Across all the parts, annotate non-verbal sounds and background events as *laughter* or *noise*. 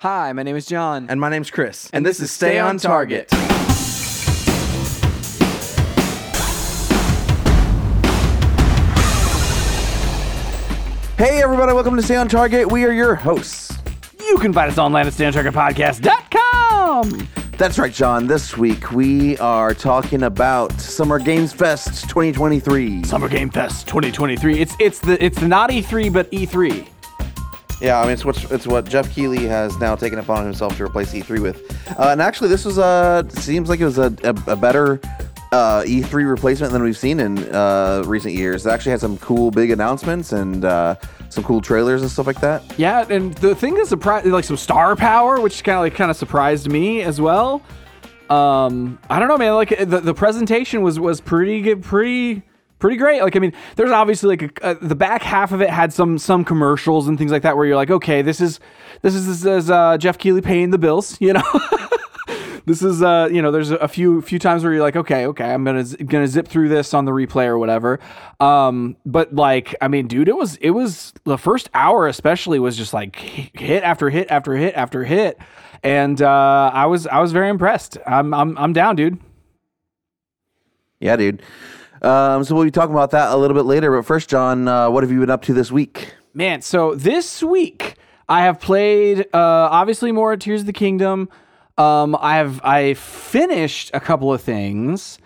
Hi, my name is Jon. And my name's Chris. And this is Stay on Target. Hey, everybody, welcome to Stay on Target. We are your hosts. You can find us online at StayOnTargetPodcast.com. That's right, Jon. This week we are talking about Summer Games Fest 2023. Summer Game Fest 2023. It's it's the it's not E3 but E E3. Yeah, I mean, it's what, it's what Geoff Keighley has now taken upon himself to replace E3 with. Uh, and actually, this was a, seems like it was a, a, a better uh, E3 replacement than we've seen in uh, recent years. It actually had some cool big announcements and uh, some cool trailers and stuff like that. Yeah, and the thing that surprised like some star power, which kind of like kind of surprised me as well. Um, I don't know, man. Like the, the presentation was was pretty good, pretty pretty great. Like I mean, there's obviously like a, the back half of it had some some commercials and things like that where you're like, okay, this is this is this is uh, Geoff Keighley paying the bills, *laughs* you know. this is uh you know there's a few few times where you're like okay okay i'm gonna gonna zip through this on the replay or whatever um but like i mean dude it was it was the first hour especially was just like hit after hit after hit after hit and uh i was i was very impressed i'm i'm, I'm down dude Yeah, dude. Um, so we'll be talking about that a little bit later. But first, Jon, uh, what have you been up to this week? Man, so this week I have played uh, obviously more Tears of the Kingdom. Um, I have I finished a couple of things.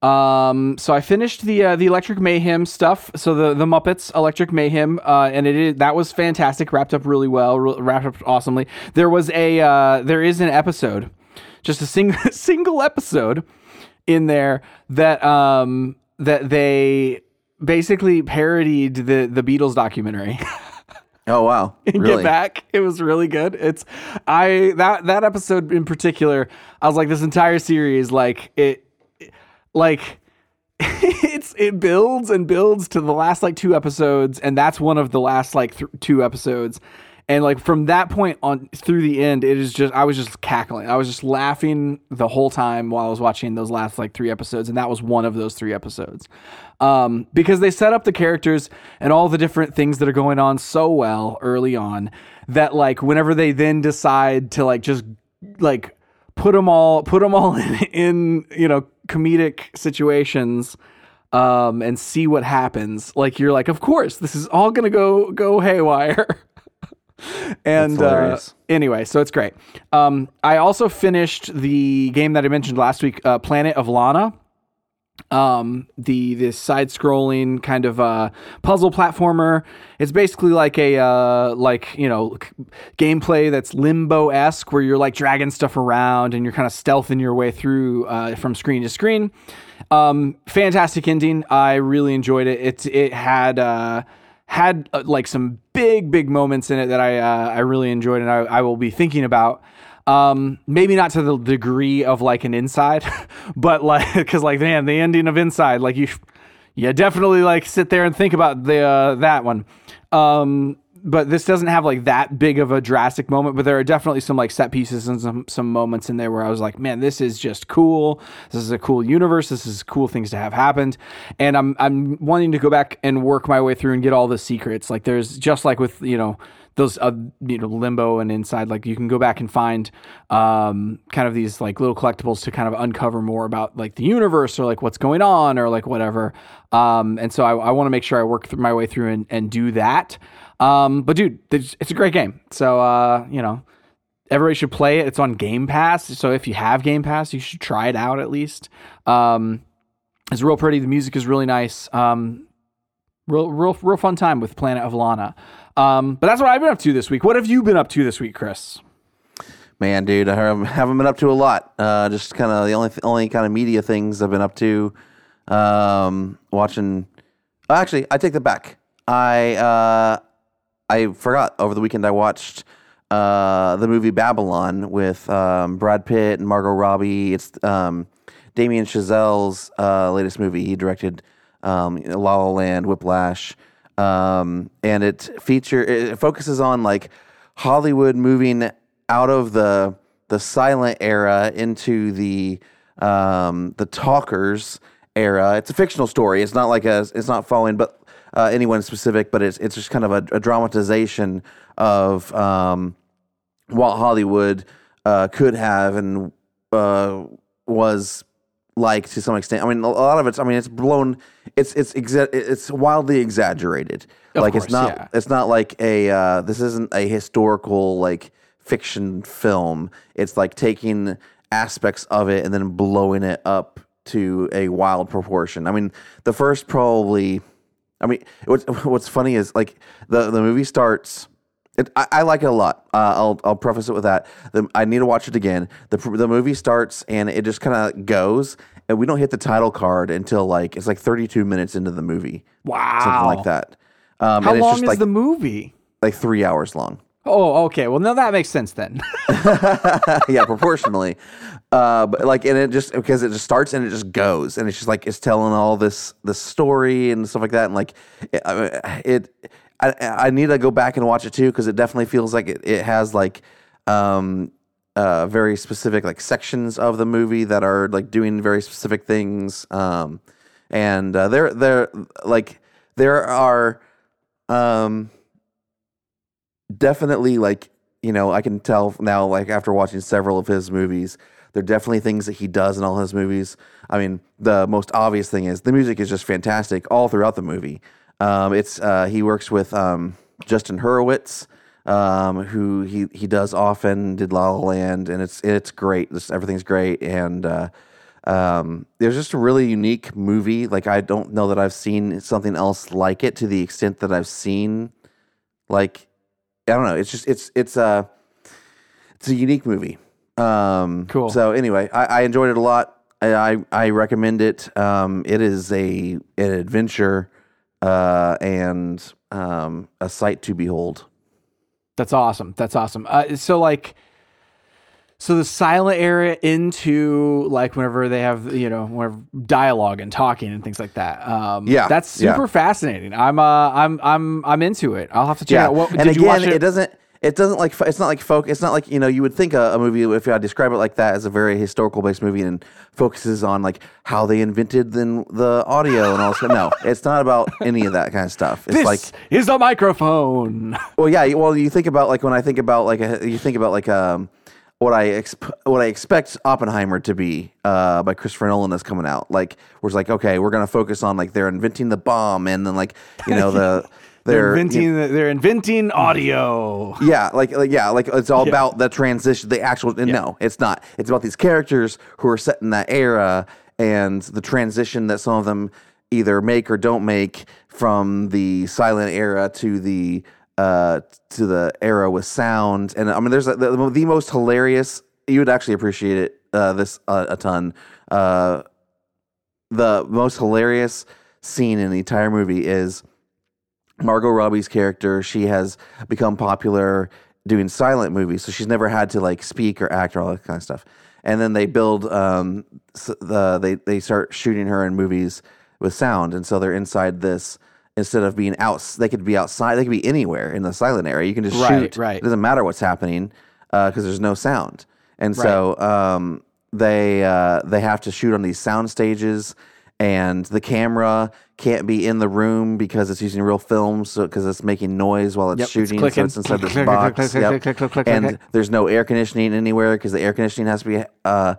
Um, so I finished the uh, the Electric Mayhem stuff. So the the Muppets Electric Mayhem, uh, and it is, that was fantastic. Wrapped up really well. re- wrapped up awesomely. There was a uh, there is an episode, just a single *laughs* single episode in there that um that they basically parodied the the Beatles documentary. *laughs* Oh wow, really? Get back. It was really good. It's I that that episode in particular. I was like this entire series like it like *laughs* it's it builds and builds to the last like two episodes and that's one of the last like th- two episodes. And like from that point on through the end, it is just I was just cackling. I was just laughing the whole time while I was watching those last like three episodes, and that was one of those three episodes. Um, because they set up the characters and all the different things that are going on so well early on that like whenever they then decide to like just like put them all put them all *laughs* in, in you know comedic situations um and see what happens like you're like of course this is all gonna go go haywire *laughs* *laughs* and uh, anyway so it's great. Um i also finished the game that i mentioned last week uh, planet of lana. Um the this side scrolling kind of uh puzzle platformer. It's basically like a uh like you know c- gameplay that's limbo-esque where you're like dragging stuff around and you're kind of stealthing your way through uh from screen to screen. Um fantastic ending. I really enjoyed it. It's it had uh had uh, like some big big moments in it that i uh, i really enjoyed and i, I will be thinking about. Um maybe not to the degree of like an inside *laughs* but like because like man the ending of inside like you you definitely like sit there and think about the uh, that one. Um but this doesn't have like that big of a drastic moment but there are definitely some like set pieces and some some moments in there where i was like man this is just cool. This is a cool universe. This is cool things to have happened. And i'm i'm wanting to go back and work my way through and get all the secrets. Like there's just like with you know those uh, you know limbo and inside like you can go back and find um kind of these like little collectibles to kind of uncover more about like the universe or like what's going on or like whatever. Um and so i, I want to make sure i work my way through and, and do that. Um but dude it's, it's a great game. So uh you know everybody should play it. It's on game pass. So if you have game pass you should try it out at least. Um it's real pretty. The music is really nice. Um real real real fun time with planet of lana um, but that's what I've been up to this week. What have you been up to this week, Chris? Man, dude, I haven't been up to a lot. Uh, just kind of the only only kind of media things I've been up to. Um, watching. oh, Actually, I take that back. I uh, I forgot over the weekend. I watched uh, the movie Babylon with um, Brad Pitt and Margot Robbie. It's um, Damien Chazelle's uh, latest movie. He directed um, La La Land, Whiplash, um, and it feature it focuses on like Hollywood moving out of the the silent era into the um, the talkers era. It's a fictional story. It's not like a it's not following but uh, anyone specific, but it's it's just kind of a, a dramatization of um, what Hollywood uh, could have and uh, was like to some extent. I mean, a lot of it's. I mean, it's blown. It's it's exa- it's wildly exaggerated. Of like course, it's not. yeah. It's not like a. Uh, this isn't a historical like fiction film. It's like taking aspects of it and then blowing it up to a wild proportion. I mean, the first probably. I mean, what's what's funny is like the the movie starts. It, I, I like it a lot. Uh, I'll I'll preface it with that. The, I need to watch it again. the The movie starts and it just kind of goes, and we don't hit the title card until like it's like 32 minutes into the movie, Wow. something like that. Um, How long is like the movie? like three hours long. Oh, okay. Well, now that makes sense then. *laughs* *laughs* yeah, proportionally. Uh, but like, and it just because it just starts and it just goes, and it's just like it's telling all this this story and stuff like that, and like it. It I, I need to go back and watch it too because it definitely feels like it, it has like um uh very specific like sections of the movie that are like doing very specific things um and uh, there there like there are um definitely like you know i can tell now like after watching several of his movies there are definitely things that he does in all his movies. I mean the most obvious thing is the music is just fantastic all throughout the movie um, it's uh, he works with um, justin hurwitz um, who he, he does often did la la land and it's it's great this, everything's great and uh, um, there's just a really unique movie like i don't know that i've seen something else like it to the extent that i've seen like I don't know. It's just it's it's a it's a unique movie. Um, Cool. So anyway, I, I enjoyed it a lot. I I, I recommend it. Um, it is a an adventure uh, and um, a sight to behold. That's awesome. That's awesome. Uh, so like, so the silent era into like whenever they have you know whenever dialogue and talking and things like that. Um, Yeah, that's yeah. super fascinating. I'm uh I'm I'm I'm into it. I'll have to check out. What and did again, you watch it? doesn't. It doesn't like. It's not like folk. It's not like you know. You would think a, a movie if I describe it like that as a very historical based movie and focuses on like how they invented then the audio and all this. No, it's not about any of that kind of stuff. It's this like is the microphone. Well, yeah. Well, you think about like when I think about like a, you think about like um what I exp- what I expect Oppenheimer to be uh by Christopher Nolan is coming out. Like where it's like okay, we're gonna focus on like they're inventing the bomb and then like you know the *laughs* They're they're, inventing. the- they're inventing audio. *laughs* yeah, like, like yeah, like it's all about the transition, the actual. No, it's not. It's about these characters who are set in that era and the transition that some of them either make or don't make from the silent era to the uh to the era with sound. And I mean, there's a, the, the most hilarious. You would actually appreciate it uh, this uh, a ton. Uh, the most hilarious scene in the entire movie is Margot Robbie's character, she has become popular doing silent movies, so she's never had to like speak or act or all that kind of stuff. And then they build um, the they they start shooting her in movies with sound, and so they're inside this instead of being out. They could be outside. They could be anywhere in the silent area. You can just Right, shoot. right. It doesn't matter what's happening because there's no sound. And so um, they uh, they have to shoot on these sound stages, and the camera can't be in the room because it's using real film, so because it's making noise while it's Yep, shooting. clicking. So it's inside this Click, click, box. click, click, Yep. and there's no air conditioning anywhere because the air conditioning has to be uh,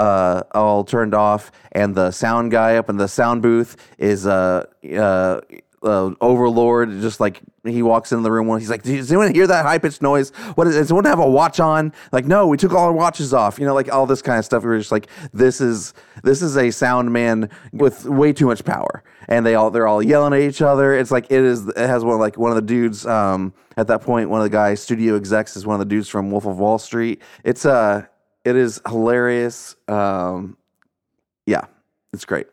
uh, all turned off, and the sound guy up in the sound booth is uh, uh, uh, overlord. Just like he walks in the room, he's like, "Does anyone hear that high pitched noise? What is? Does anyone have a watch on? Like, no, we took all our watches off. You know, like all this kind of stuff. We were just like, this is this is a sound man with way too much power, and they all they're all yelling at each other. It's like it is. It has one like one of the dudes. Um, at that point, one of the guys, studio execs, is one of the dudes from Wolf of Wall Street. It's uh it is hilarious. Um, yeah, it's great.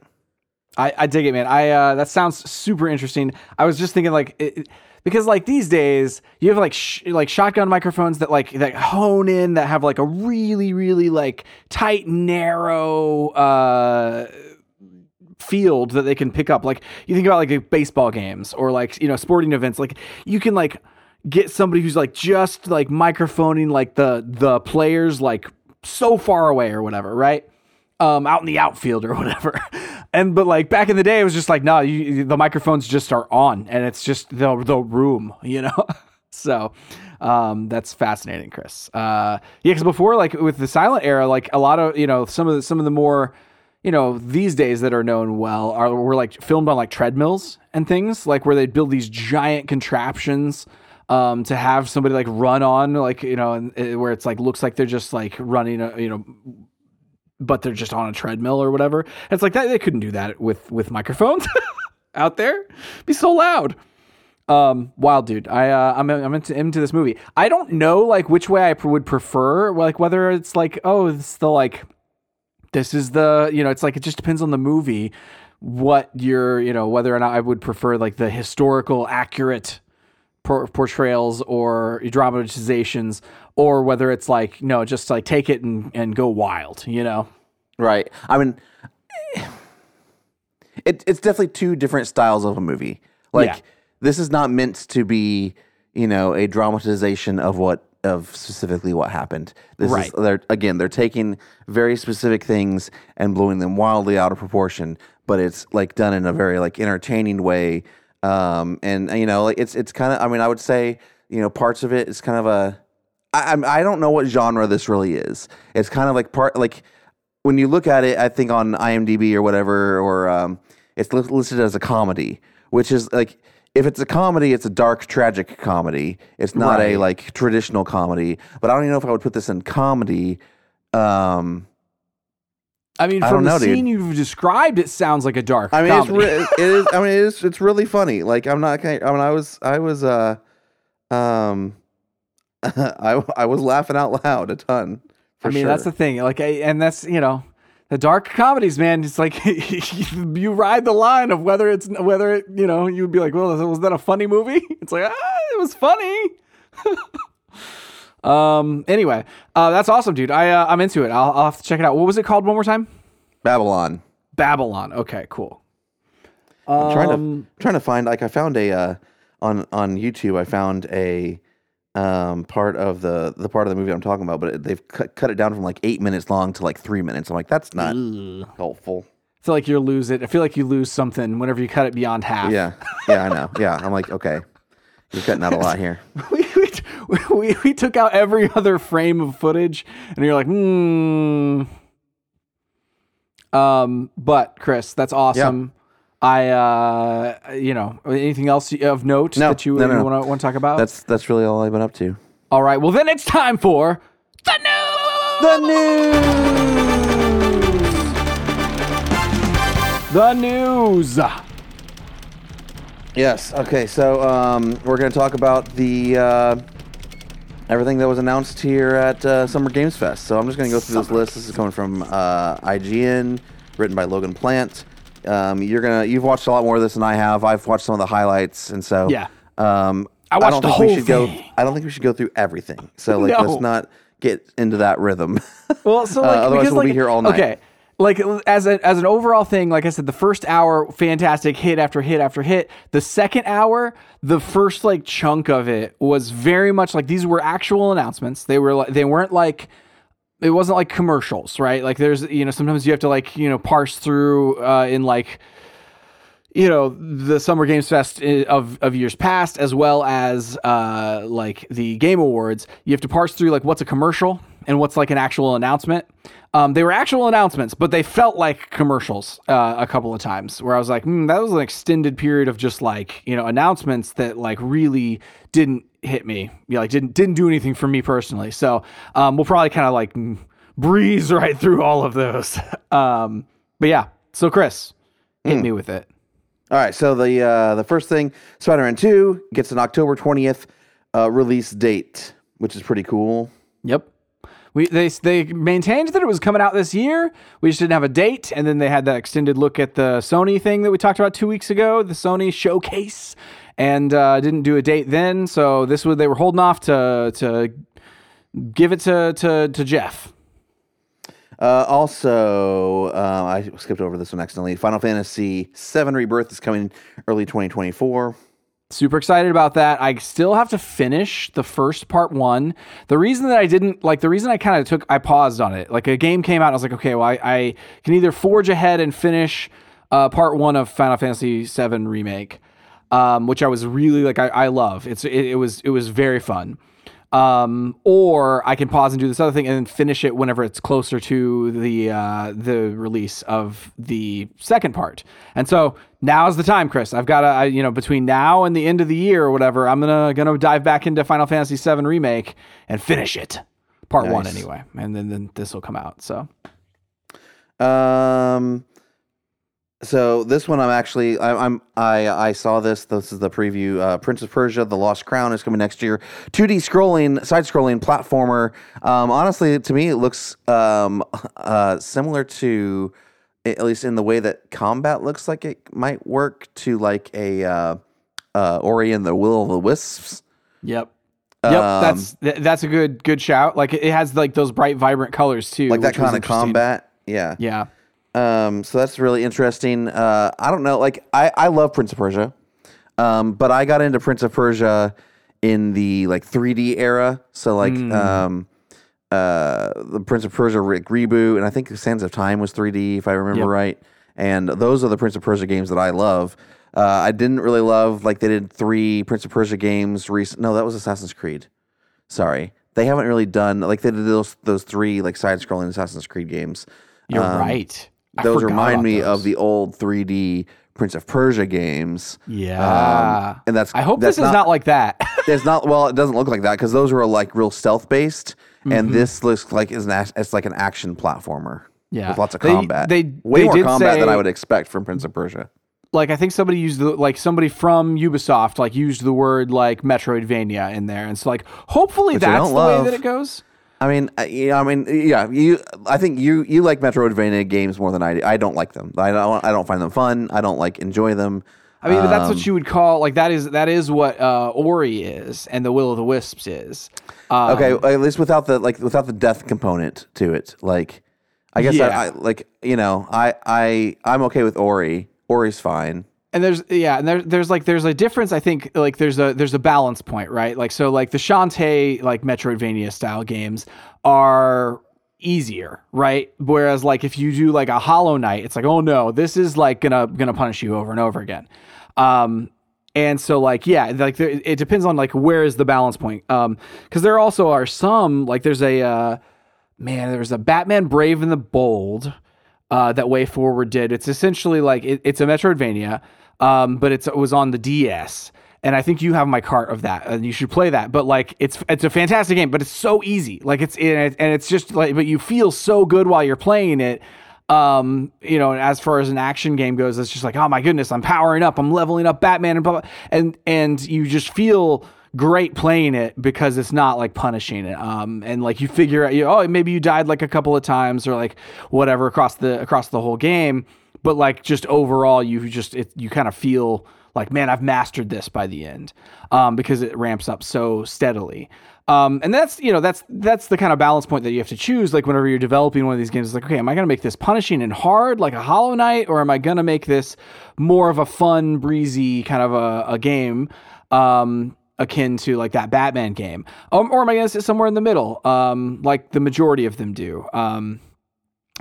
I, I dig it, man. I uh, that sounds super interesting. I was just thinking like it, because like these days you have like sh- like shotgun microphones that like that hone in that have like a really really like tight narrow uh field that they can pick up. Like you think about like baseball games or like you know sporting events. Like you can like get somebody who's like just like microphoning like the the players like so far away or whatever, right? Um, out in the outfield or *laughs* whatever. And but like back in the day, it was just like no, you, the microphones just are on, and it's just the the room, you know. *laughs* so Um, that's fascinating, Chris. Uh, yeah, because before, like with the silent era, like a lot of you know some of the some of the more you know these days that are known well are were like filmed on like treadmills and things like where they'd build these giant contraptions um, to have somebody like run on like you know and, uh, where it's like looks like they're just like running a, you know but they're just on a treadmill or whatever. It's like that they couldn't do that with with microphones *laughs* out there. Be so loud. Um, wild dude. I uh, I'm I'm into into this movie. I don't know like which way I would prefer. Like whether it's like oh it's the like this is the you know it's like it just depends on the movie what you're you know whether or not I would prefer like the historical accurate por- portrayals or dramatizations or whether it's like no just like take it and and go wild you know Right. I mean, it, it's definitely two different styles of a movie. Like Yeah. this is not meant to be, you know, a dramatization of what of specifically what happened. This Right. is they're again they're taking very specific things and blowing them wildly out of proportion, but it's like done in a very like entertaining way. Um, and you know, like it's it's kind of I mean I would say you know parts of it is kind of a I I'm- I don't know what genre this really is. It's kind of like part like when you look at it, I think on IMDb or whatever, or um, it's listed as a comedy, which is like if it's a comedy, it's a dark, tragic comedy. It's not a like traditional comedy. But I don't even know if I would put this in comedy. Um, I mean I from don't know, the dude. scene you've described it sounds like a dark I mean, comedy. it's re- it is. I mean, it is. It's really funny. Like I'm not. gonna- I mean, I was. I was. Uh, um, *laughs* I I was laughing out loud a ton. I mean, sure. that's the thing. Like, I, and that's you know, the dark comedies, man. It's like *laughs* you ride the line of whether it's whether it, you know, you'd be like, well, was that a funny movie? *laughs* It's like, ah, it was funny. Um. Anyway, uh, that's awesome, dude. I uh, I'm into it. I'll, I'll have to check it out. What was it called? One more time. Babylon. Babylon. Okay, cool. I'm trying Um, to trying to find like I found a uh, on on YouTube. I found a um, part of the the part of the movie I'm talking about, but it, they've cut, cut it down from like eight minutes long to like three minutes. I'm like, that's not helpful. I feel like you lose it. I feel like you lose something whenever you cut it beyond half. Yeah, yeah, I know. Yeah, I'm like, okay, you're cutting out a lot here. *laughs* we, *laughs* we, we, took out every *laughs* other frame of footage and you're like hmm um but chris that's awesome i uh you know anything else of note No, that you, no, no. want to want to talk about That's that's really all I've been up to. all right well then it's time for the news The news. the news Yes. Okay. So um, we're going to talk about the uh, everything that was announced here at uh, Summer Games Fest. So I'm just going to go through this list. This is coming from uh, IGN, written by Logan Plant. Um, you're gonna you've watched a lot more of this than I have. I've watched some of the highlights, and so Yeah. Um, I watched don't think we should go. I don't think we should go through everything. So like, *laughs* No. let's not get into that rhythm. *laughs* Well, so Uh, like, otherwise because, we'll be here all night. Okay, like as a, as an overall thing, like I said, the first hour, fantastic hit after hit after hit. The second hour, the first like chunk of it was very much like these were actual announcements. They were like they weren't like it wasn't like commercials, right? Like there's you know sometimes you have to like you know parse through uh, in like you know the Summer Games Fest of of years past, as well as uh, like the Game Awards. You have to parse through like what's a commercial and what's like an actual announcement. Um, they were actual announcements, but they felt like commercials uh, a couple of times. Where I was like, hmm, that was an extended period of just like you know announcements that like really didn't hit me. Yeah, like didn't didn't do anything for me personally. So um, we'll probably kind of like mm, breeze *laughs* right through all of those. *laughs* um, but yeah, so Chris, hit me with it. All right, so the uh, the first thing, Spider-Man Two gets an October twentieth uh, release date, which is pretty cool. Yep. We they they maintained that it was coming out this year. We just didn't have a date, and then they had that extended look at the Sony thing that we talked about two weeks ago, the Sony showcase, and uh, didn't do a date then. So this was they were holding off to to give it to to to Geoff. Uh, also, uh, I skipped over this one accidentally. Final Fantasy VII Rebirth is coming early twenty twenty four. Super excited about that. I still have to finish the first part one. The reason that I didn't like the reason I kind of took I paused on it. Like a game came out, I was like, okay, well, I, I can either forge ahead and finish uh, part one of Final Fantasy VII remake, um, which I was really like I, I love. It's it, it was it was very fun. Um, or I can pause and do this other thing and then finish it whenever it's closer to the uh, the release of the second part. And so now's the time, Chris. I've got to, you know, between now and the end of the year or whatever, I'm gonna gonna dive back into Final Fantasy VII remake and finish it, part one anyway, and then, then this will come out. So Um. So this one, I'm actually, I, I'm, I, I saw this. This is the preview. Uh, Prince of Persia: The Lost Crown is coming next year. 2D scrolling, side-scrolling platformer. Um, honestly, to me, it looks um, *laughs* uh, similar to, at least in the way that combat looks like it might work to like a uh, uh, Ori and the Will of the Wisps. yep. Yep, Um, that's th- that's a good good shout. Like it has like those bright, vibrant colors too, like that kind of combat. Yeah. Yeah, Um, so that's really interesting. Uh, I don't know. Like I, I love Prince of Persia, um, but I got into Prince of Persia in the like 3D era. So like um, uh, the Prince of Persia re- reboot, and I think Sands of Time was 3D if I remember Yep. right. And those are the Prince of Persia games that I love. Uh, I didn't really love like they did three Prince of Persia games. Recent, no, that was Assassin's Creed. Sorry, they haven't really done like they did those those three like side scrolling Assassin's Creed games. you're Um, right. Those remind me those. of the old 3D Prince of Persia games. Yeah, Um, and that's I hope that's this is not like that. *laughs* it's not well. It doesn't look like that because those were like real stealth based, Mm-hmm. and this looks like is an it's like an action platformer. Yeah. with lots of They- combat. they- way they more combat than I would expect from Prince of Persia. like I think somebody used the like somebody from Ubisoft like used the word like Metroidvania in there, and so like hopefully Which that's the way that it goes. I mean, I- yeah, I mean, yeah. You, I think you you like Metroidvania games more than I do. I don't like them. I don't. I don't find them fun. I don't like enjoy them. I mean, but that's Um, what you would call like that is that is what uh, Ori is, and the Will of the Wisps is. Um, Okay, at least without the like without the death component to it. Like, I guess Yeah. I, I like you know I I I'm okay with Ori. Ori's fine. And there's yeah, and there's there's like there's a difference. I think like there's a there's a balance point, right? Like so like the Shantae like Metroidvania style games are easier, right? Whereas like if you do like a Hollow Knight, it's like oh no, this is like gonna gonna punish you over and over again. Um, and so like yeah, like there, it depends on like where is the balance point. Um, because there also are some like there's a uh, man, there's a Batman Brave and the Bold uh, that Way Forward did. It's essentially like it, it's a Metroidvania, um, but it was on the DS. And I think you have my cart of that, and you should play that. But like, it's it's a fantastic game, but it's so easy. Like it's and it's just like, but you feel so good while you're playing it. Um, you know, as far as an action game goes, it's just like, oh my goodness, I'm powering up, I'm leveling up Batman, and blah, blah, and and you just feel great playing it because it's not like punishing it. Um, and like you figure out, you oh, maybe you died like a couple of times or like whatever across the across the whole game, but like just overall, you just it, you kind of feel like, man, I've mastered this by the end, um, because it ramps up so steadily. Um, and that's you know that's that's the kind of balance point that you have to choose. Like whenever you're developing one of these games, it's like, okay, am I going to make this punishing and hard like a Hollow Knight, or am I going to make this more of a fun, breezy kind of a, a game? Um, akin to like that Batman game, um, or am I going to sit somewhere in the middle, um, like the majority of them do? Um,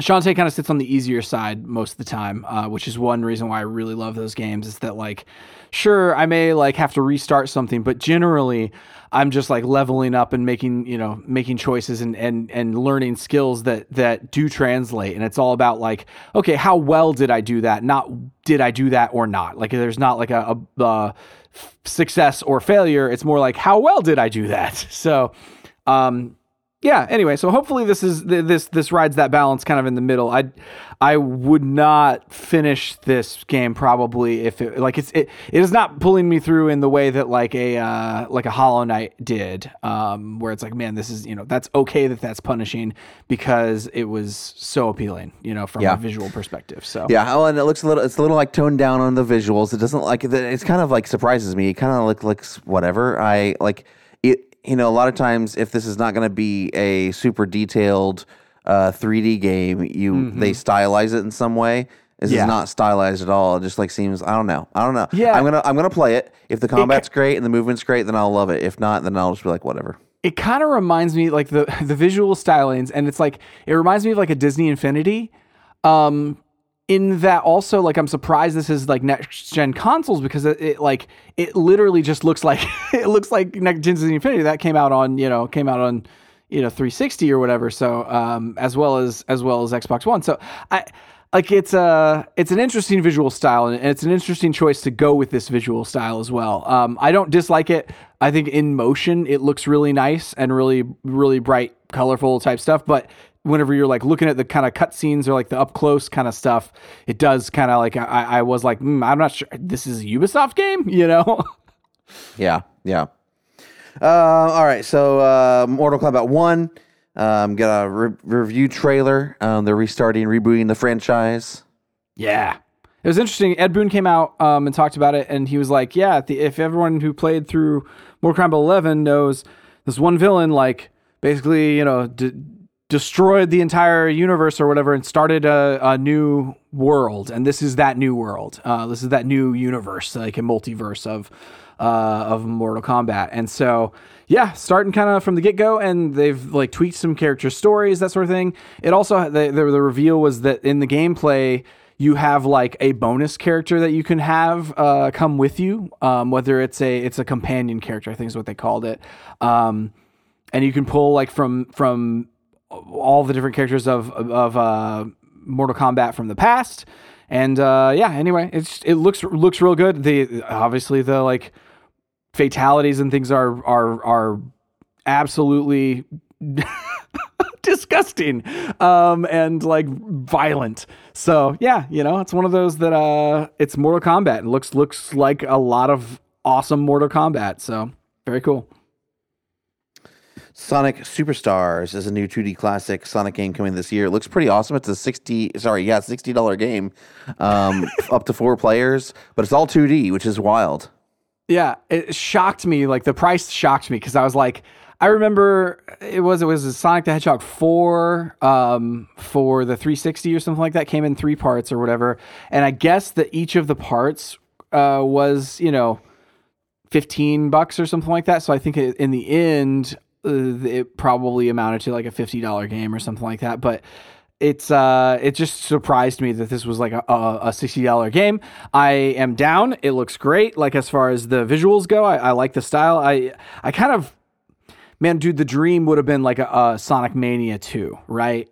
Shantae kind of sits on the easier side most of the time, uh, which is one reason why I really love those games. Is that like, sure, I may like have to restart something, but generally, I'm just like leveling up and making you know making choices and and and learning skills that that do translate. And it's all about like, okay, how well did I do that? Not did I do that or not? Like, there's not like a, a, a success or failure. It's more like how well did I do that? *laughs* So, um, yeah. Anyway, so hopefully this is this this rides that balance kind of in the middle. I I would not finish this game probably if it like it's it, it is not pulling me through in the way that like a uh, like a Hollow Knight did, um, where it's like man, this is you know that's okay that that's punishing because it was so appealing, you know, from Yeah. a visual perspective. So Yeah, oh, and it looks a little. It's a little like toned down on the visuals. It doesn't like. It's kind of like surprises me. It kind of like looks whatever. I like. You know, a lot of times if this is not going to be a super detailed uh, 3D game, you they stylize it in some way. This Mm-hmm. Yeah. is not stylized at all. It just like seems. I don't know. I don't know. Yeah. I'm gonna I'm gonna play it. If the combat's great and the movement's great, then I'll love it. If not, then I'll just be like whatever. it kind of reminds me like the *laughs* the visual stylings and it's like it reminds me of like a disney infinity um in that also like I'm surprised this is like next gen consoles because it, it like it literally just looks like *laughs* it looks like next gen Infinity. That came out on you know came out on you know 360 or whatever so um as well as as well as Xbox One. So I like it's a it's an interesting visual style and it's an interesting choice to go with this visual style as well. Um I don't dislike it. I think in motion it looks really nice and really really bright colorful type stuff but whenever you're like looking at the kind of cutscenes or like the up close kind of stuff, it does kind of like I, I was like, mm, I'm not sure this is a Ubisoft game, *laughs* you know? yeah, yeah. Uh, all right, so uh, Mortal Kombat One um, got a re- review trailer. Um, they're restarting, rebooting the franchise. Yeah. It was interesting. Ed Boon came out um, and talked about it, and he was like, "Yeah, the, if everyone who played through Mortal Kombat 11 knows this one villain, like basically, you know, d- destroyed the entire universe or whatever and started a, a new world. And this is that new world. Uh, this is that new universe like a multiverse of uh, of mortal kombat. And so yeah starting kind of from the get-go and they've like tweaked some character stories that sort of thing. It also the, the, the reveal was that in the gameplay you have like a bonus character that you can have uh, come with you. Um, whether it's a it's a companion character i think is what they called it. Um, and you can pull like from from all the different characters of of uh, Mortal Kombat from the past. And uh, yeah, anyway, it's it looks looks real good. The obviously the like fatalities and things are are are absolutely *laughs* disgusting um and like violent so yeah you know it's one of those that uh it's mortal kombat and looks looks like a lot of awesome mortal kombat so very cool Sonic Superstars is a new 2D classic Sonic game coming this year. It looks pretty awesome. It's a 60, sorry, yeah, $60 game, um, *laughs* up to four players, but it's all 2D, which is wild. Yeah, it shocked me. Like the price shocked me because I was like, I remember it was it was Sonic the Hedgehog four um, for the 360 or something like that. Came in three parts or whatever, and I guess that each of the parts uh, was you know 15 bucks or something like that. So I think in the end, it probably amounted to like a fifty dollar game or something like that. But it's uh it just surprised me that this was like a, a, sixty dollar game. I am down. It looks great. Like as far as the visuals go, I, I like the style. I I kind of man, dude, the dream would have been like a, a Sonic Mania two, right?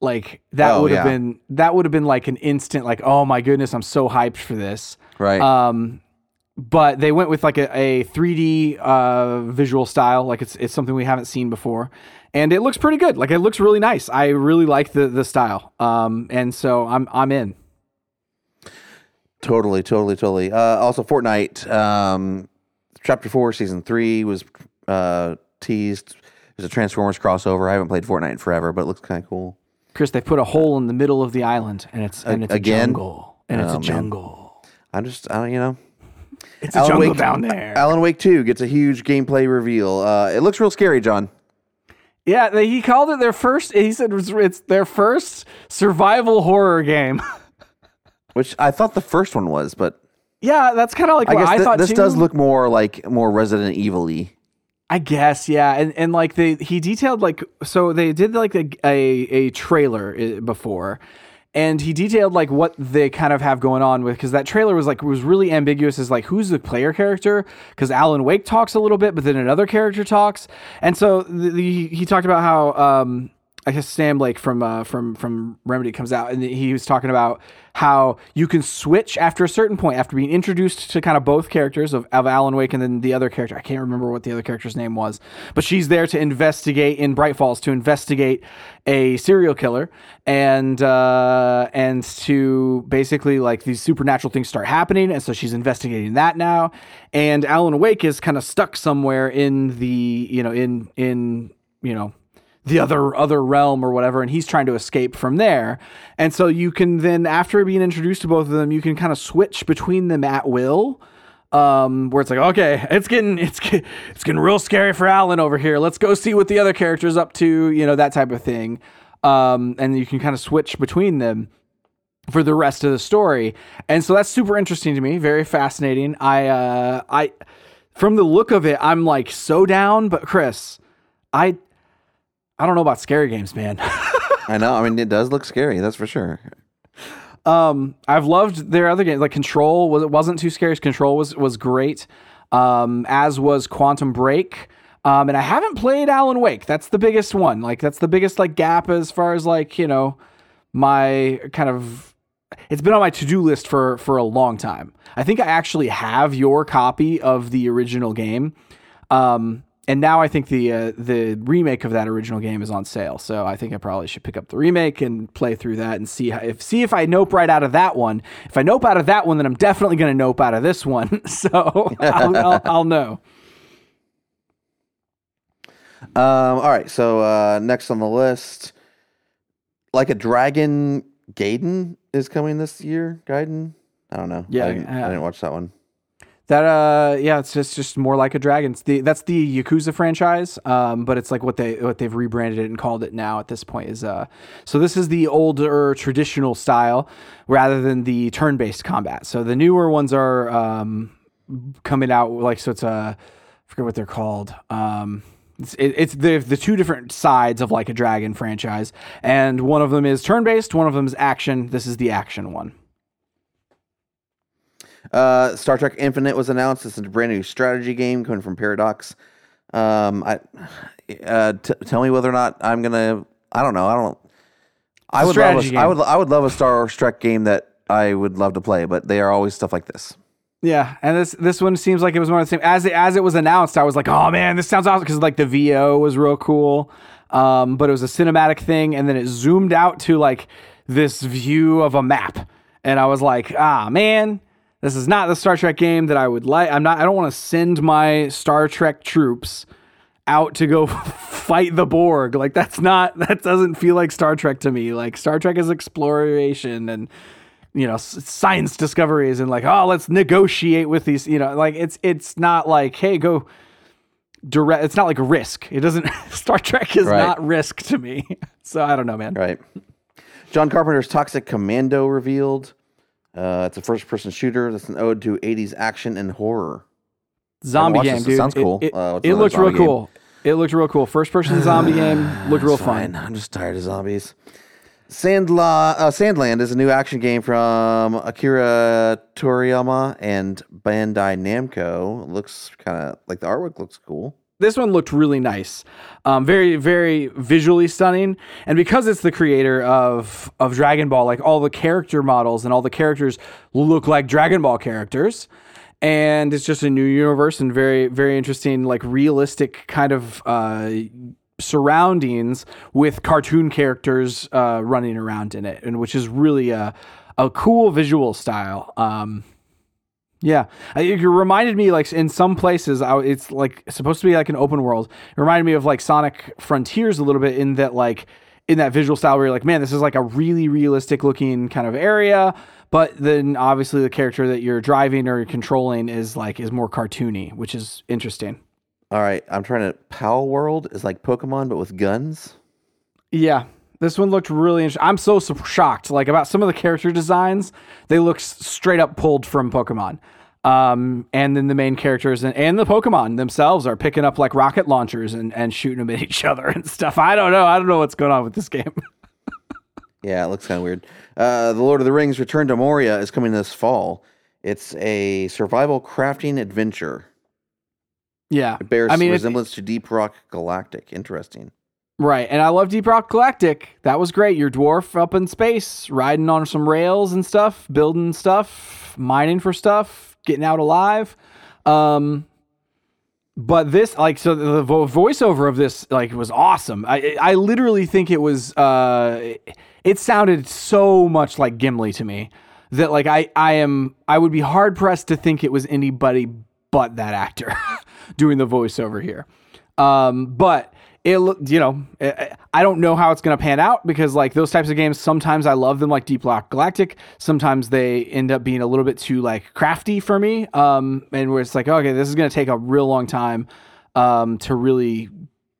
Like that oh, would have yeah. been that would have been like an instant like oh my goodness, I'm so hyped for this. Right. Um but they went with like a, a 3D uh, visual style, like it's it's something we haven't seen before, and it looks pretty good. Like it looks really nice. I really like the the style, um, and so I'm I'm in. Totally, totally, totally. Uh, also, Fortnite um, Chapter Four, Season Three was uh, teased. There's a Transformers crossover. I haven't played Fortnite in forever, but it looks kind of cool. Chris, they put a hole in the middle of the island, and it's and it's Again? a jungle, and it's oh, a jungle. Man. I just, I don't, you know, it's Alan a jungle Wake, down there. Alan Wake 2 gets a huge gameplay reveal. Uh, it looks real scary, Jon. Yeah, they, he called it their first. He said it's their first survival horror game. *laughs* Which I thought the first one was, but yeah, that's kind of like I guess I th- thought. This too. does look more like more Resident Evil-y. I guess, yeah, and and like they he detailed like so they did like a a, a trailer eh, before, and he detailed like what they kind of have going on with because that trailer was like was really ambiguous as like who's the player character because Alan Wake talks a little bit, but then another character talks, and so the, the, he talked about how um, I guess Sam Lake from uh, from from Remedy comes out and he was talking about how you can switch after a certain point after being introduced to kind of both characters of, of Alan Wake and then the other character. I can't remember what the other character's name was, but she's there to investigate in Bright Falls to investigate a serial killer and uh, and to basically like these supernatural things start happening, and so she's investigating that now. And Alan Wake is kind of stuck somewhere in the you know in in you know the other other realm or whatever and he's trying to escape from there. And so you can then after being introduced to both of them you can kind of switch between them at will um, where it's like okay it's getting it's it's getting real scary for alan over here. Let's go see what the other character's up to you know that type of thing. Um, and you can kind of switch between them for the rest of the story. And so that's super interesting to me very fascinating. I uh i from the look of it i'm like so down but chris i I don't know about scary games, man. *laughs* I know. I mean, it does look scary. That's for sure. Um, I've loved their other games. Like Control was it wasn't too scary. Control was was great. Um, as was Quantum Break. Um, and I haven't played Alan Wake. That's the biggest one. Like that's the biggest like gap as far as like you know my kind of. It's been on my to do list for for a long time. I think I actually have your copy of the original game. Um, and now I think the uh, the remake of that original game is on sale. So I think I probably should pick up the remake and play through that and see how, if see if I nope right out of that one. If I nope out of that one, then I'm definitely going to nope out of this one. *laughs* So *laughs* I'll, I'll, I'll know. Um, all right, so uh, next on the list, like a dragon, Gaiden is coming this year. Gaiden, I don't know. Yeah, I didn't, I didn't watch that one. That uh yeah, it's just just more like a dragon. The that's the Yakuza franchise, um, but it's like what they what they've rebranded it and called it now at this point is uh so this is the older traditional style rather than the turn based combat. So the newer ones are um coming out like so it's a I forget what they're called. Um it's, it, it's the the two different sides of like a dragon franchise, and one of them is turn based, one of them is action. This is the action one. Uh, Star Trek Infinite was announced. It's a brand new strategy game coming from Paradox. Um, I uh, t- tell me whether or not I'm gonna. I don't know. I don't. I would love. A, I would. I would love a Star Trek game that I would love to play, but they are always stuff like this. Yeah, and this this one seems like it was one of the same. As it, as it was announced, I was like, "Oh man, this sounds awesome!" Because like the VO was real cool, um, but it was a cinematic thing, and then it zoomed out to like this view of a map, and I was like, "Ah man, this is not the Star Trek game that I would like. I'm not. I don't want to send my Star Trek troops out to go *laughs* fight the Borg. Like that's not. *laughs* That doesn't feel like Star Trek to me. Like Star Trek is exploration and." you know science discoveries and like oh let's negotiate with these you know like it's it's not like hey go direct it's not like risk it doesn't *laughs* star trek is Right. not risk to me so i don't know man Right. John Carpenter's Toxic Commando revealed. Uh, it's a first-person shooter that's an ode to '80s action and horror. zombie game this. It sounds cool. it, it, Uh, it another looked real game? cool it looked real cool first person *sighs* zombie game looked real Fine. fun I'm just tired of zombies. Sandla, uh, Sandland is a new action game from Akira Toriyama and Bandai Namco. Looks kind of like the artwork looks cool. This one looked really nice. Um, very very visually stunning. And because it's the creator of of dragon ball like all the character models and all the characters look like dragon ball characters. And it's just a new universe and very very interesting like realistic kind of uh, surroundings with cartoon characters uh, running around in it and which is really a, a cool visual style. Um, yeah, I- it reminded me like in some places, I, it's like supposed to be like an open world. It reminded me of like Sonic Frontiers a little bit in that like in that visual style where you're like, man, this is like a really realistic looking kind of area. But then obviously the character that you're driving or controlling is like is more cartoony, which is interesting. All right, I'm trying to. Pal World is like Pokemon but with guns. Yeah. This one looked really interesting. I'm so shocked like about some of the character designs. They look straight up pulled from Pokemon. Um, and then the main characters and, and the Pokemon themselves are picking up like rocket launchers and, and shooting them at *laughs* each other and stuff. I don't know. I don't know what's going on with this game. *laughs* Yeah, it looks kind of weird. Uh, the Lord of the Rings: Return to Moria is coming this fall. It's a survival crafting adventure. yeah. It bears I mean, it- resemblance to Deep Rock Galactic. Interesting. Right. And I love Deep Rock Galactic. That was great. Your dwarf up in space, riding on some rails and stuff, building stuff, mining for stuff, getting out alive. Um, but this, like, so the vo- voiceover of this, like, was awesome. I, I literally think it was, uh, it sounded so much like Gimli to me that, like, I, I am, I would be hard pressed to think it was anybody but that actor *laughs* doing the voiceover here. Um, but it you know, I- I don't know how it's going to pan out because like those types of games, sometimes I love them like Deep Rock Galactic. Sometimes they end up being a little bit too like crafty for me. Um, and where it's like, okay, this is going to take a real long time, um, to really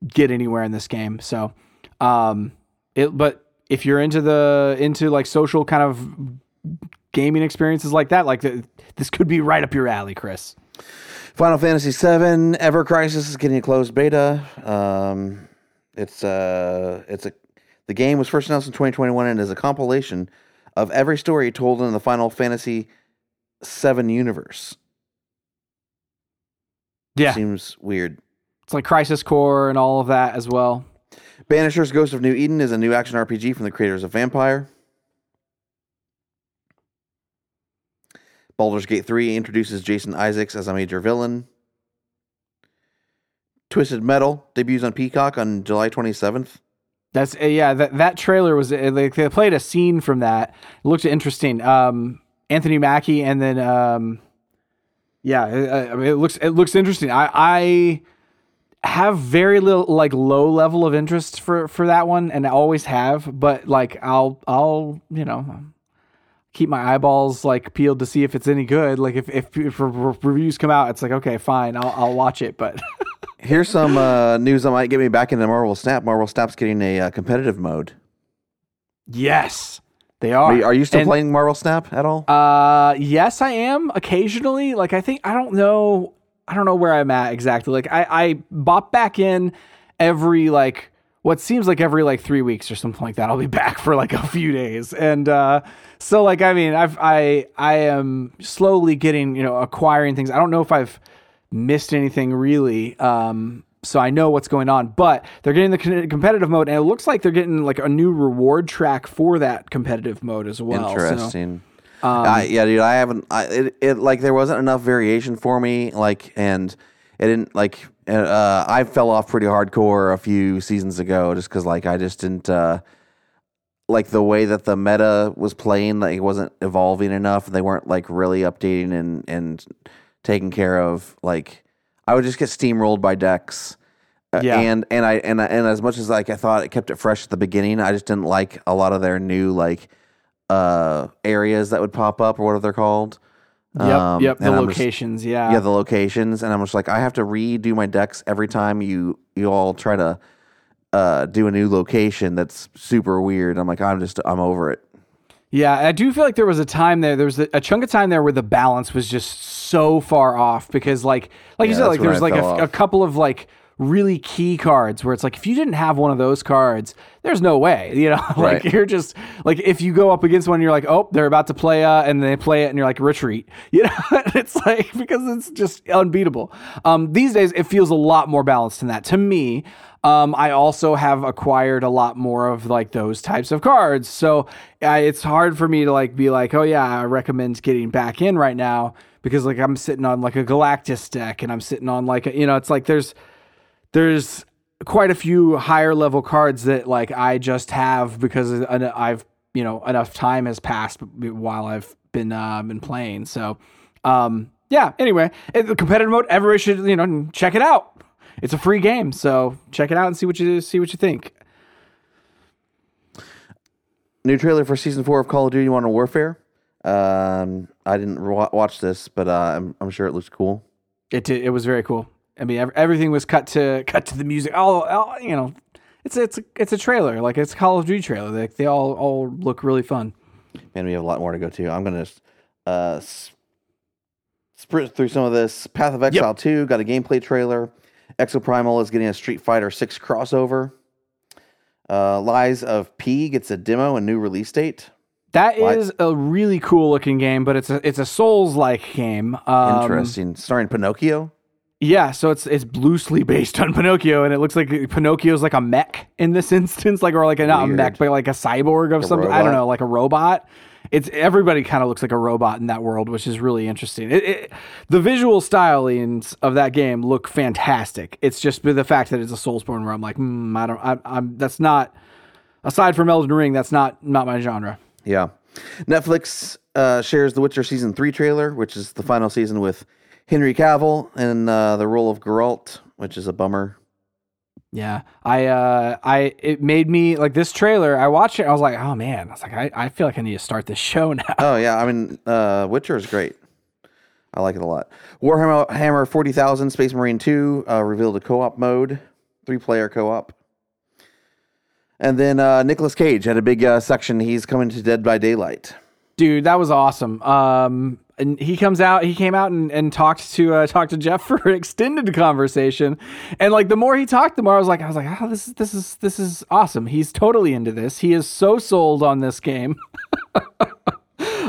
get anywhere in this game. So, um, it, but if you're into the, into like social kind of gaming experiences like that, like the, this could be right up your alley, Chris. Final Fantasy VII Ever Crisis is getting a closed beta. Um, it's uh, it's a the game was first announced in 2021 and is a compilation of every story told in the Final Fantasy VII universe. Yeah, Seems weird. it's like Crisis Core and all of that as well. Banishers Ghost of New Eden is a new action RPG from the creators of Vampire. Baldur's Gate 3 introduces Jason Isaacs as a major villain. Twisted Metal debuts on Peacock on July 27th. That's uh, yeah. That that trailer was uh, like they played a scene from that. It looked interesting. Um, Anthony Mackie and then um, yeah, uh, I mean, it looks it looks interesting. I I have very little like low level of interest for for that one, and I always have. But like I'll I'll you know keep my eyeballs like peeled to see if it's any good. Like if if, if re- reviews come out, it's like okay, fine, I'll I'll watch it. But *laughs* Here's some uh, news that might get me back into Marvel Snap. Marvel Snap's getting a uh, competitive mode. yes, they are. Are you, are you still And- playing Marvel Snap at all? Uh, yes, I am occasionally. Like, I think I don't know. I don't know where I'm at exactly. Like, I I bop back in every like what seems like every like three weeks or something like that. I'll be *laughs* back for like a few days, and uh, so like I mean, I've I I am slowly getting you know acquiring things. I don't know if I've missed anything really. Um, so I know what's going on, but they're getting the competitive mode, and it looks like they're getting like a new reward track for that competitive mode as well. So- Interesting. um, I, yeah, dude, I haven't. I, it, it like there wasn't enough variation for me. Like, and it didn't like. Uh, I fell off pretty hardcore a few seasons ago just because like I just didn't uh, like the way that the meta was playing. Like, it wasn't evolving enough. They weren't like really updating and and taking care of. Like, I would just get steamrolled by decks. Uh, Yeah. and and I and I, and as much as like I thought it kept it fresh at the beginning, I just didn't like a lot of their new like uh areas that would pop up or whatever they're called. Yep, Um, yep. The and I'm just- locations, yeah. yeah, the locations, and I'm just like I have to redo my decks every time you you all try to uh do a new location that's super weird. I'm like I'm just I'm over it. Yeah, I do feel like there was a time there. There was a, chunk of time there where the balance was just so far off because, like, like you said, like there's I like a, a couple of like really key cards where it's like if you didn't have one of those cards, there's no way, you know, *laughs* like Right. you're just like if you go up against one, you're like, oh, they're about to play, uh, and they play it, and you're like retreat, *laughs* you know, it's like *laughs* because it's just unbeatable. Um, these days it feels a lot more balanced than that to me. Um, I also have acquired a lot more of like those types of cards, so it's hard for me to like be like, oh yeah, I recommend getting back in right now because like I'm sitting on like a Galactus deck and I'm sitting on like a, you know, it's like there's there's quite a few higher level cards that like I just have because I've you know enough time has passed while I've been uh, been playing. So um, yeah. Anyway, the competitive mode, everybody should you know check it out. It's a free game, so check it out and see what you see what you think. New trailer for season four of Call of Duty Modern Warfare. Um, I didn't wa- watch this, but uh, I'm I'm sure it looks cool. It did, it was very cool. I mean, everything was cut to *laughs* cut to the music. All, all you know, it's it's a, it's a trailer, like it's a Call of Duty trailer. They they all all look really fun. Man, we have a lot more to go to. I'm gonna uh, sprint through some of this. Path of Exile 2 got a gameplay trailer. Exoprimal is getting a Street Fighter 6 crossover. Uh, Lies of P gets a demo and new release date. That What? is a really cool looking game, but it's a it's a Souls like game. Um, Interesting. Starring Pinocchio. Yeah, so it's it's loosely *laughs* based on Pinocchio, and it looks like Pinocchio's like a mech in this *laughs* instance, like or like a not a mech, but like a cyborg of something. I don't know, like a robot. It's everybody kind of looks like a robot in that world, which is really interesting. It, it, the visual stylings of that game look fantastic. It's just the fact that it's a Soulsborne where I'm like, hmm, I don't, I, I'm that's not. Aside from Elden Ring, that's not not my genre. Yeah. Netflix uh, shares The Witcher season three trailer, which is the final season with Henry Cavill in uh, the role of Geralt, which is a bummer. Yeah, I, uh, I, it made me like this trailer. I watched it. I was like, oh man, I was like, I, I feel like I need to start this show *laughs* now. Oh yeah, I mean, uh, Witcher is great. I like it a lot. Warhammer Hammer forty thousand Space Marine two uh, revealed a co-op mode, three player co-op. And then uh, Nicolas Cage had a big uh, section. He's coming to Dead by Daylight. dude that was awesome um and he comes out he came out and, and talked to uh talked to Geoff *laughs* for an extended conversation. And like the more he talked the more i was like i was like oh this is this is this is awesome. He's totally into this. He is so sold on this game. *laughs*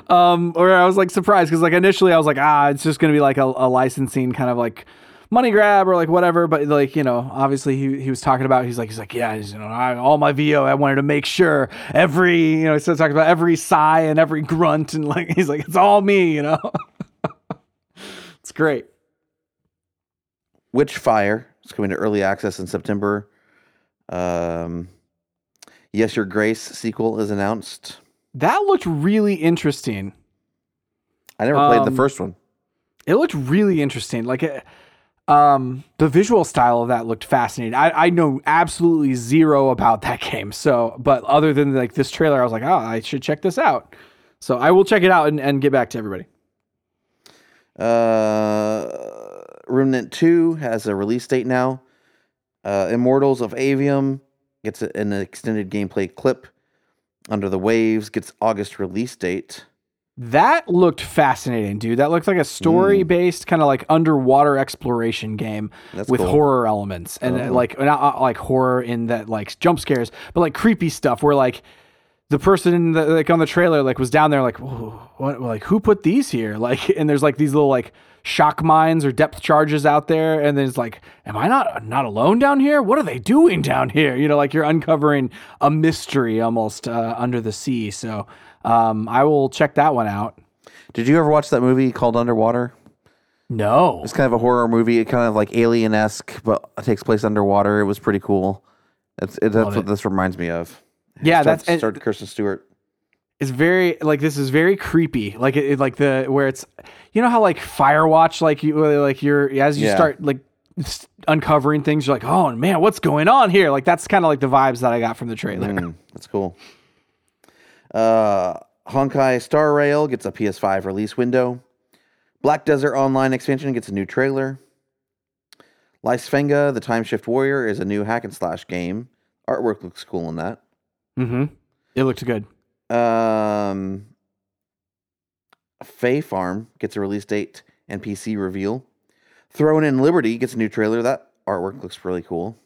Um, or I was like surprised because like initially I was like, ah, it's just gonna be like a, a licensing kind of like money grab or like whatever. But like you know, obviously he he was talking about he's like he's like yeah, he's, you know, I, all my VO, I wanted to make sure every you know, he started talking about every sigh and every grunt and like *laughs* he's like it's all me, you know. *laughs* it's great. Witchfire is coming to early access in September. Um, yes, Your Grace sequel is announced. That looked really interesting. I never played Um, the first one. It looked really interesting. Like, it, um, the visual style of that looked fascinating. I, I know absolutely zero about that *laughs* game. So, but other than like this trailer, I was like, oh, I should check this out. So I will check it out and, and get back to everybody. Uh, Remnant 2 has a release date now. Uh, Immortals of Aveum gets an extended gameplay clip. Under the Waves gets August release date. That looked fascinating, dude. That looked like a story based kind of like underwater exploration game That's with cool. horror elements. And uh, like not uh, like horror in that like jump scares, but like creepy stuff where like the person in the, like on the trailer like was down there like what like who put these here? *laughs* Like and there's like these little like shock mines or depth charges out there and then it's like am i not not alone down here? What are they doing down here? You know like you're uncovering a mystery almost uh, under the sea. So um i will check that one out Did you ever watch that movie called Underwater? no It's kind of a horror movie. It kind of like alien esque, but it takes place underwater. It was pretty cool. It's, it, that's what this reminds me of. yeah Starred- that's and- starred Kristen Stewart. it's very like this is very creepy like it, it- like the where it's you know how like firewatch like you like you're as you Yeah. start like s- uncovering things you're like oh man what's going on here like that's kind of like the vibes that i got from the trailer Mm, that's cool. Uh, Honkai Star Rail gets a PS5 release window. Black Desert Online expansion gets a new trailer. Lysfanga, the Time Shift Warrior, is a new hack and slash game. Artwork looks cool in that. mm-hmm it looks good Um, Fae Farm gets a release date and PC reveal. Throne and Liberty gets a new trailer. That artwork looks really cool.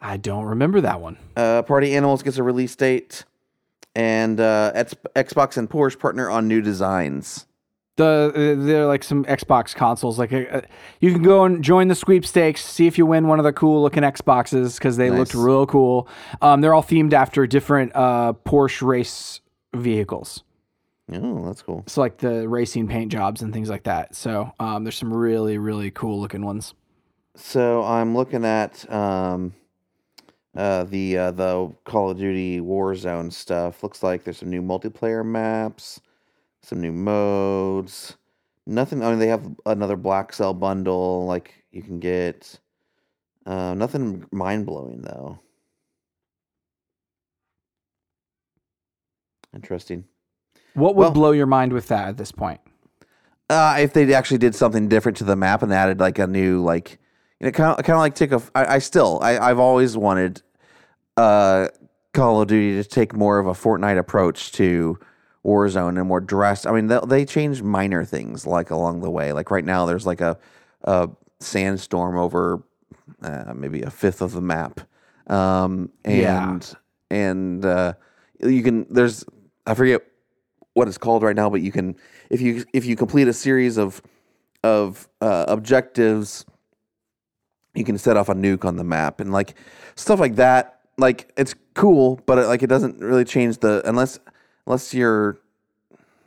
i don't remember that one Uh, Party Animals gets a release date, and uh, X- Xbox and Porsche partner on new designs. the uh, they're like some xbox consoles like uh, you can go and join the sweepstakes see if you win one of the cool looking xboxes because they looked real cool um, they're all themed after different uh, porsche race vehicles Oh, that's cool. So like the racing paint jobs and things like that. So um, there's some really really cool looking ones. So I'm looking at um, uh, the uh, the Call of Duty Warzone stuff. Looks like there's some new multiplayer maps, some new modes. Nothing. I mean, they have another Black Cell bundle. Like you can get. Uh, nothing mind blowing though. Interesting. What would Well- blow your mind with that at this point? Uh, if they actually did something different to the map and added like a new like you know kind of kind of like take a I, I still I I've always wanted uh Call of Duty to take more of a Fortnite approach to Warzone and more drastic. I mean they they change minor things like along the way. Like right now there's like a a sandstorm over uh, maybe a fifth of the map. Um Yeah. and and uh you can there's I forget what it's called right now, but you can if you if you complete a series of of uh, objectives, you can set off a nuke on the map and like stuff like that. Like it's cool, but it, like it doesn't really change the unless unless you're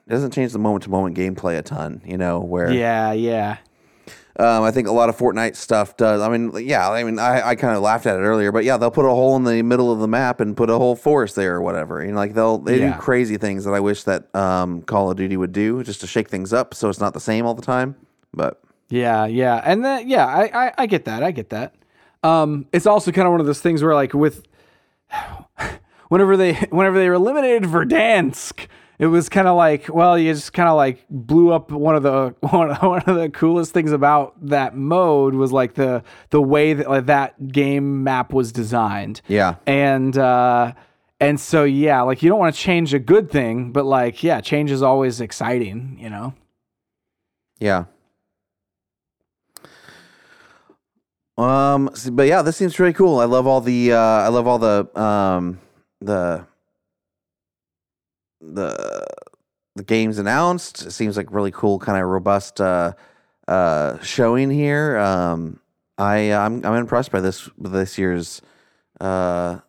it doesn't change the moment to moment gameplay a ton. You know where Yeah, yeah. um, I think a lot of Fortnite stuff does. I mean, yeah, I mean, I, I kind of laughed at it earlier, but yeah, they'll put a hole in the middle of the map and put a whole forest there or whatever. You know, like they'll they Yeah. do crazy things that I wish that um, Call of Duty would do just to shake things up so it's not the same all the time. But Yeah, yeah. And then yeah, I, I, I get that. I get that. Um it's also kind of one of those things where like with whenever they *laughs* whenever they were eliminated Verdansk, it was kind of like, well, you just kind of like blew up one of the *laughs* one, one of the coolest things about that mode was like the the way that like, that game map was designed. yeah, and uh and so yeah like you don't want to change a good thing but like yeah change is always exciting you know yeah. Um, but yeah, this seems really cool. I love all the uh, I love all the um, the the the games announced. It seems like really cool, kind of robust uh, uh, showing here. Um, I I'm I'm impressed by this this year's uh,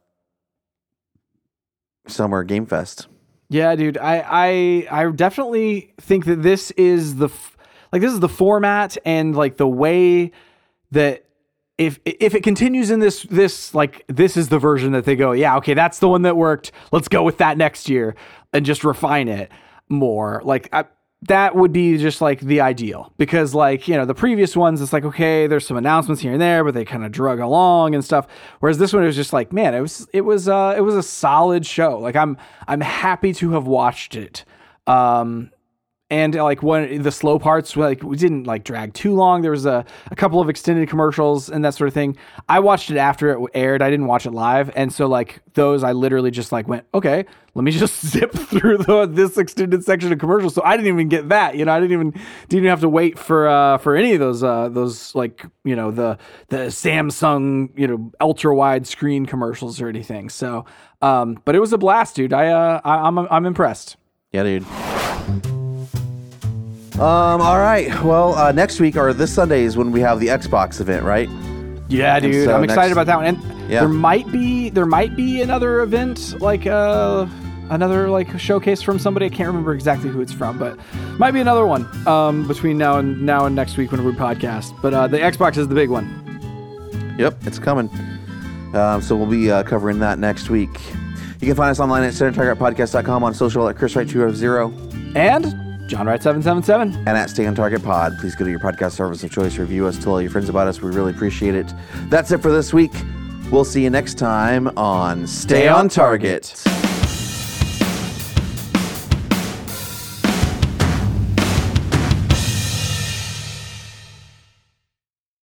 summer game fest. Yeah, dude. I I I definitely think that this is the f- like this is the format and like the way that if if it continues in this this like this is the version that they go, yeah, okay, that's the one that worked. Let's go with that next year and just refine it more. Like I that would be just like the ideal because like you know the previous ones it's like okay there's some announcements here and there but they kind of drug along and stuff whereas this one was just like man it was it was uh it was a solid show like i'm i'm happy to have watched it um and like when the slow parts like we didn't like drag too long. There was a, a couple of extended commercials and that sort of thing. I watched it after it aired. I didn't watch it live. And so like those i literally just like went okay let me *laughs* just zip through the, this extended section of commercials. So i didn't even get that you know? I didn't even didn't even have to wait for uh for any of those uh those like you know the the samsung you know ultra wide screen commercials or anything. So um but it was a blast dude. I uh I, i'm i'm impressed. Yeah, dude. Um. All right. Well, uh, next week or this Sunday is when we have the Xbox event, right? Yeah, dude, so I'm excited next- about that one. And Yeah. there might be there might be another event like uh another like showcase from somebody. I can't remember exactly who it's from, but might be another one um between now and now and next week when we podcast. But uh the Xbox is the big one. Yep, it's coming. Um, so we'll be uh, covering that next week. You can find us online at centertargetpodcast.com on social at ChrisWright250 And Jon Wright seven seven seven. and at Stay on Target Pod. Please go to your podcast service of choice, review us, tell all your friends about us. We really appreciate it. That's it for this week. We'll see you next time on Stay on Target.